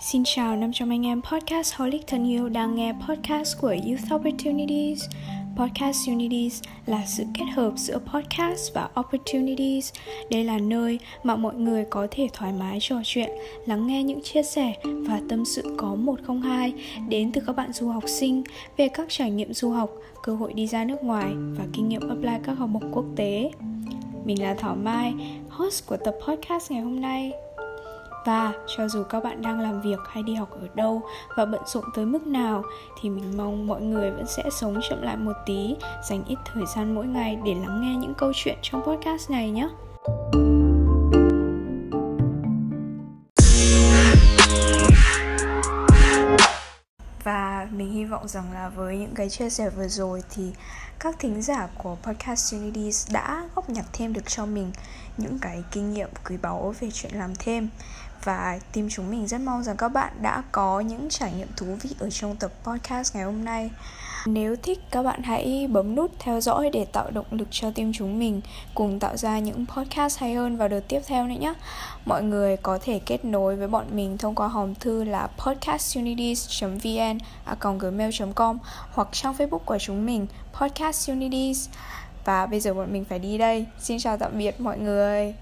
Xin chào 500 anh em podcast Holic thân yêu đang nghe podcast của Youth Opportunities. Podcast Unities là sự kết hợp giữa podcast và opportunities. Đây là nơi mà mọi người có thể thoải mái trò chuyện, lắng nghe những chia sẻ và tâm sự có 102 đến từ các bạn du học sinh về các trải nghiệm du học, cơ hội đi ra nước ngoài và kinh nghiệm apply các học bổng quốc tế. Mình là Thảo Mai, host của tập podcast ngày hôm nay. Và cho dù các bạn đang làm việc hay đi học ở đâu và bận rộn tới mức nào thì mình mong mọi người vẫn sẽ sống chậm lại một tí, dành ít thời gian mỗi ngày để lắng nghe những câu chuyện trong podcast này nhé. Vọng rằng là với những cái chia sẻ vừa rồi thì các thính giả của Podcast Unities đã góp nhặt thêm được cho mình những cái kinh nghiệm quý báu về chuyện làm thêm. Và team chúng mình rất mong rằng các bạn đã có những trải nghiệm thú vị ở trong tập podcast ngày hôm nay nếu thích, các bạn hãy bấm nút theo dõi để tạo động lực cho team chúng mình cùng tạo ra những podcast hay hơn vào đợt tiếp theo nữa nhé. Mọi người có thể kết nối với bọn mình thông qua hòm thư là podcastunities.vn gmail.com hoặc trang Facebook của chúng mình podcastunities. Và bây giờ bọn mình phải đi đây. Xin chào tạm biệt mọi người.